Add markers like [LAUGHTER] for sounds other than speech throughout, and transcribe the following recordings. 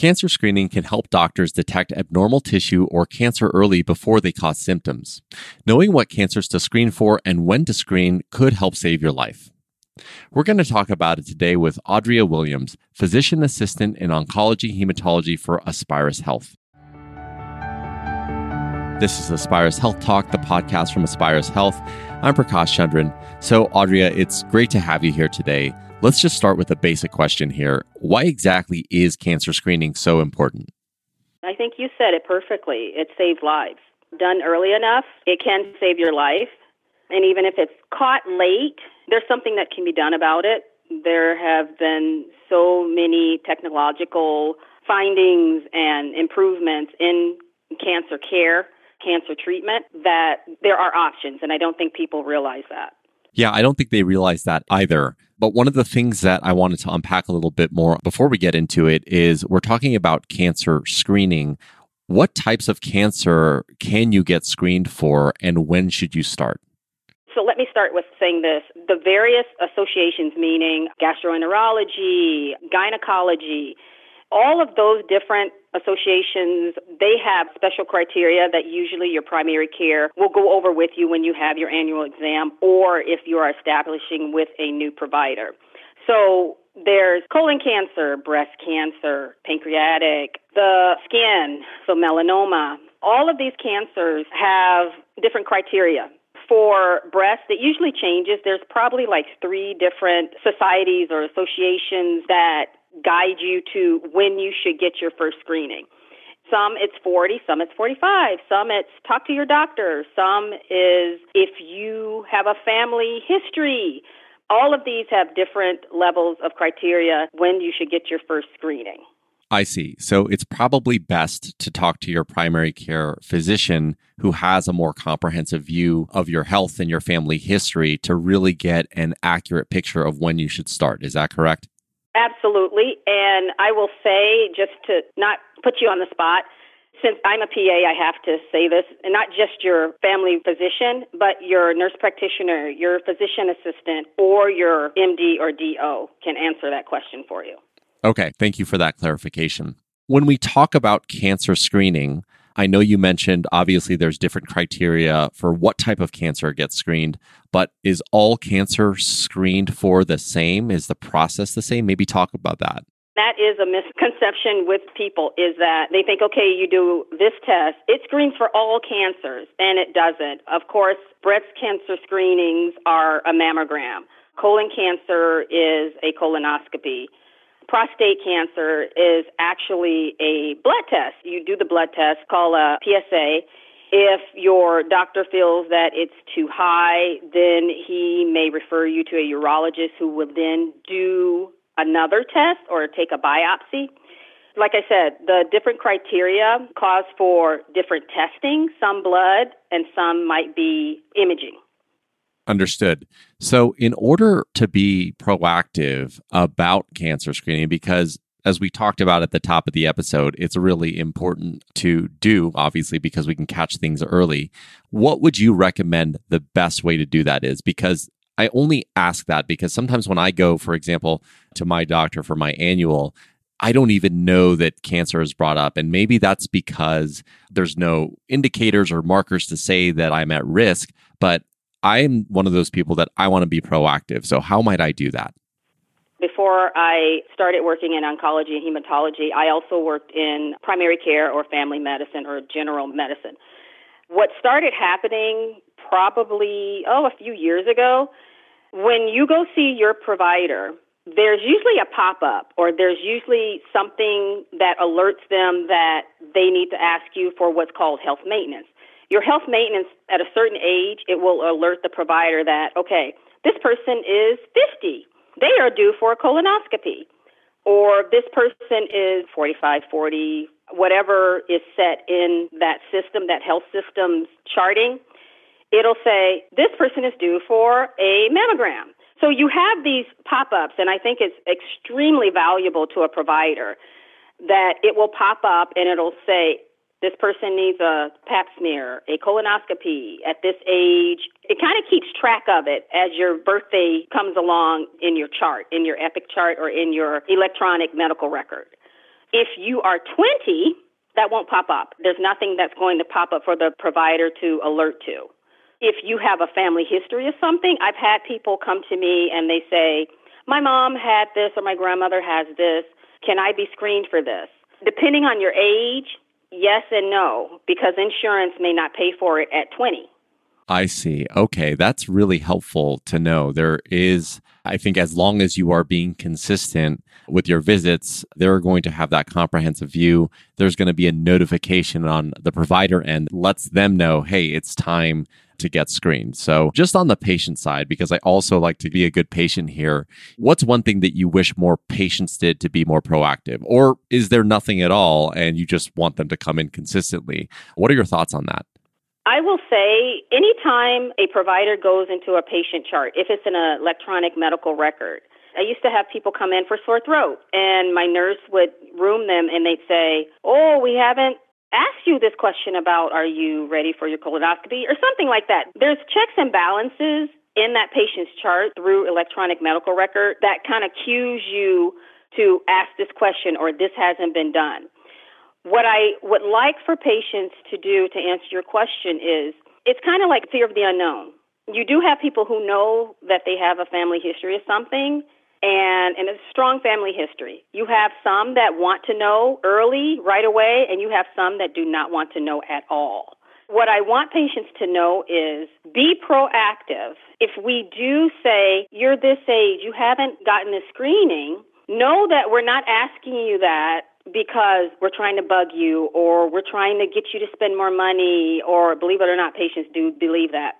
Cancer screening can help doctors detect abnormal tissue or cancer early before they cause symptoms. Knowing what cancers to screen for and when to screen could help save your life. We're going to talk about it today with Audria Williams, physician assistant in oncology hematology for Aspirus Health. This is Aspirus Health Talk, the podcast from Aspirus Health. I'm Prakash Chandran. So, Audria, it's great to have you here today. Let's just start with a basic question here. Why exactly is cancer screening so important? I think you said it perfectly. It saves lives. Done early enough, it can save your life. And even if it's caught late, there's something that can be done about it. There have been so many technological findings and improvements in cancer care cancer treatment that there are options. And I don't think people realize that. Yeah, I don't think they realize that either. But one of the things that I wanted to unpack a little bit more before we get into it is we're talking about cancer screening. What types of cancer can you get screened for and when should you start? So let me start with saying this. The various associations, meaning gastroenterology, gynecology, all of those different associations, they have special criteria that usually your primary care will go over with you when you have your annual exam or if you are establishing with a new provider. So there's colon cancer, breast cancer, pancreatic, the skin, so melanoma. All of these cancers have different criteria. For breast, it usually changes. There's probably like three different societies or associations that guide you to when you should get your first screening. Some it's 40, some it's 45, some it's talk to your doctor, some is if you have a family history. All of these have different levels of criteria when you should get your first screening. I see. So it's probably best to talk to your primary care physician who has a more comprehensive view of your health and your family history to really get an accurate picture of when you should start. Is that correct? Absolutely. And I will say, just to not put you on the spot, since I'm a PA, I have to say this, and not just your family physician, but your nurse practitioner, your physician assistant, or your MD or DO can answer that question for you. Okay, thank you for that clarification. When we talk about cancer screening, I know you mentioned obviously there's different criteria for what type of cancer gets screened, but is all cancer screened for the same? Is the process the same? Maybe talk about that. That is a misconception with people is that they think, okay, you do this test, it screens for all cancers, and it doesn't. Of course, breast cancer screenings are a mammogram. Colon cancer is a colonoscopy prostate cancer is actually a blood test. You do the blood test, call a PSA. If your doctor feels that it's too high, then he may refer you to a urologist who will then do another test or take a biopsy. Like I said, the different criteria cause for different testing, some blood and some might be imaging. Understood. So, in order to be proactive about cancer screening, because as we talked about at the top of the episode, it's really important to do, obviously, because we can catch things early. What would you recommend the best way to do that is? Because I only ask that because sometimes when I go, for example, to my doctor for my annual, I don't even know that cancer is brought up. And maybe that's because there's no indicators or markers to say that I'm at risk. But I'm one of those people that I want to be proactive. So, how might I do that? Before I started working in oncology and hematology, I also worked in primary care or family medicine or general medicine. What started happening probably, oh, a few years ago, when you go see your provider, there's usually a pop up or there's usually something that alerts them that they need to ask you for what's called health maintenance. Your health maintenance at a certain age, it will alert the provider that, okay, this person is 50. They are due for a colonoscopy. Or this person is 45, 40, whatever is set in that system, that health system's charting. It'll say, this person is due for a mammogram. So you have these pop ups, and I think it's extremely valuable to a provider that it will pop up and it'll say, this person needs a pap smear, a colonoscopy at this age. It kind of keeps track of it as your birthday comes along in your chart, in your Epic chart or in your electronic medical record. If you are 20, that won't pop up. There's nothing that's going to pop up for the provider to alert to. If you have a family history of something, I've had people come to me and they say, My mom had this or my grandmother has this. Can I be screened for this? Depending on your age, yes and no, because insurance may not pay for it at 20. I see. Okay, that's really helpful to know. There is, I think, as long as you are being consistent with your visits, they're going to have that comprehensive view. There's going to be a notification on the provider end, lets them know, hey, it's time to get screened. So, just on the patient side, because I also like to be a good patient here, what's one thing that you wish more patients did to be more proactive? Or is there nothing at all and you just want them to come in consistently? What are your thoughts on that? I will say anytime a provider goes into a patient chart, if it's an electronic medical record, I used to have people come in for sore throat, and my nurse would room them and they'd say, Oh, we haven't asked you this question about are you ready for your colonoscopy or something like that. There's checks and balances in that patient's chart through electronic medical record that kind of cues you to ask this question or this hasn't been done. What I would like for patients to do to answer your question is it's kind of like fear of the unknown. You do have people who know that they have a family history of something and, and a strong family history. You have some that want to know early, right away, and you have some that do not want to know at all. What I want patients to know is be proactive. If we do say, you're this age, you haven't gotten a screening, know that we're not asking you that because we're trying to bug you or we're trying to get you to spend more money or believe it or not patients do believe that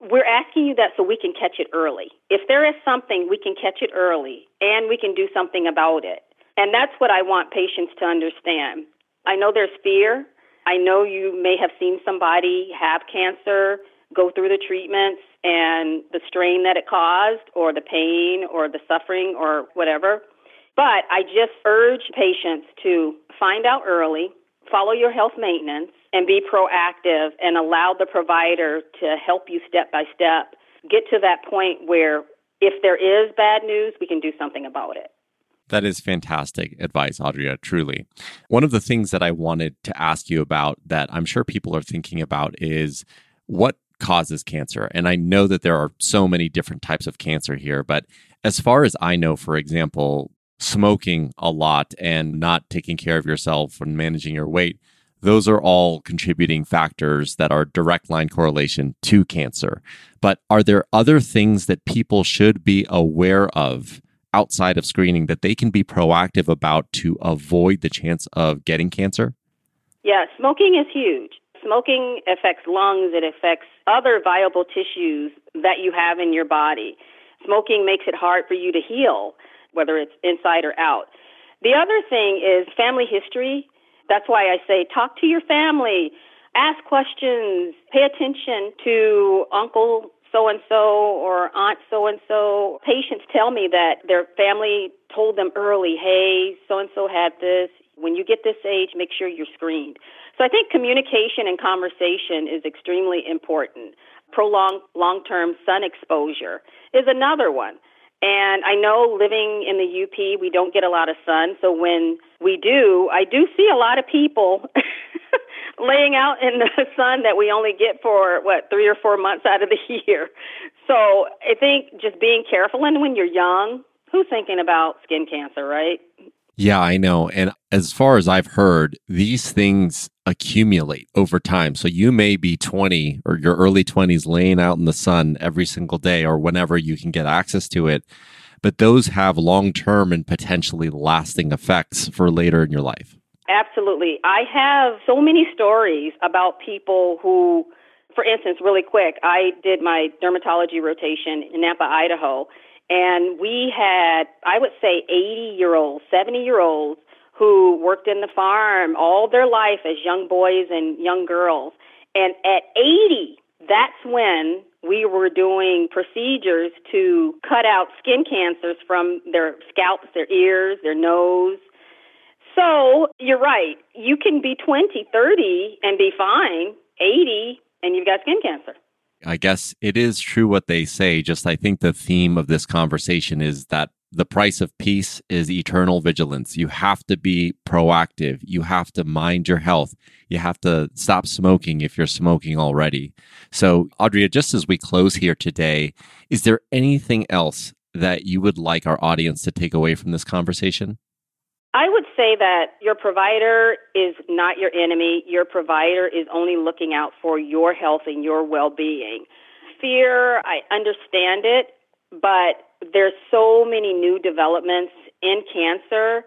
we're asking you that so we can catch it early. If there is something we can catch it early and we can do something about it. And that's what i want patients to understand. I know there's fear. I know you may have seen somebody have cancer go through the treatments and the strain that it caused or the pain or the suffering or whatever. But I just urge patients to find out early, follow your health maintenance, and be proactive and allow the provider to help you step by step get to that point where if there is bad news, we can do something about it. That is fantastic advice, Audria, truly. One of the things that I wanted to ask you about that I'm sure people are thinking about is what causes cancer. And I know that there are so many different types of cancer here, but as far as I know, for example, smoking a lot and not taking care of yourself and managing your weight, those are all contributing factors that are direct line correlation to cancer. But are there other things that people should be aware of outside of screening that they can be proactive about to avoid the chance of getting cancer? Yeah, smoking is huge. Smoking affects lungs, it affects other viable tissues that you have in your body. Smoking makes it hard for you to heal whether it's inside or out. The other thing is family history. That's why I say talk to your family, ask questions, pay attention to uncle so and so or aunt so and so. Patients tell me that their family told them early, hey, so and so had this. When you get this age, make sure you're screened. So I think communication and conversation is extremely important. Prolonged long term sun exposure is another one. And I know living in the UP, we don't get a lot of sun. So when we do, I do see a lot of people [LAUGHS] laying out in the [LAUGHS] sun that we only get for, what, three or four months out of the [LAUGHS] year. So I think just being careful. And when you're young, who's thinking about skin cancer, right? Yeah, I know. And as far as I've heard, these things accumulate over time. So you may be 20 or your early 20s laying out in the sun every single day or whenever you can get access to it. But those have long term and potentially lasting effects for later in your life. Absolutely. I have so many stories about people who, for instance, really quick, I did my dermatology rotation in Nampa, Idaho and we had, I would say, 80 year olds, 70 year olds who worked in the farm all their life as young boys and young girls. And at 80, that's when we were doing procedures to cut out skin cancers from their scalps, their ears, their nose. So you're right. You can be 20, 30 and be fine, 80, and you've got skin cancer. I guess it is true what they say. Just I think the theme of this conversation is that the price of peace is eternal vigilance. You have to be proactive. You have to mind your health. You have to stop smoking if you're smoking already. So, Audria, just as we close here today, is there anything else that you would like our audience to take away from this conversation? I would say that your provider is not your enemy. Your provider is only looking out for your health and your well being. Fear, I understand it, but there's so many new developments in cancer.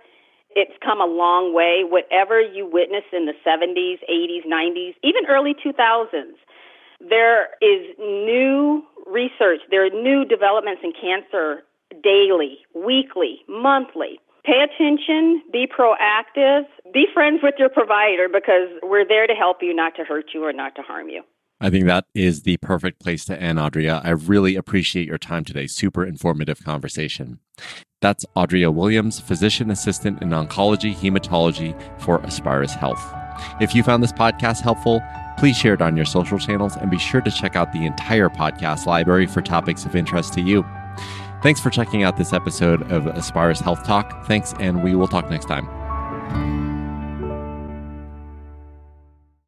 It's come a long way. Whatever you witnessed in the 70s, 80s, 90s, even early 2000s, there is new research, there are new developments in cancer daily, weekly, monthly. Pay attention, be proactive, be friends with your provider because we're there to help you, not to hurt you or not to harm you. I think that is the perfect place to end, Audria. I really appreciate your time today. Super informative conversation. That's Audria Williams, physician assistant in oncology hematology for Aspirus Health. If you found this podcast helpful, please share it on your social channels and be sure to check out the entire podcast library for topics of interest to you. Thanks for checking out this episode of Aspirus Health Talk. Thanks, and we will talk next time.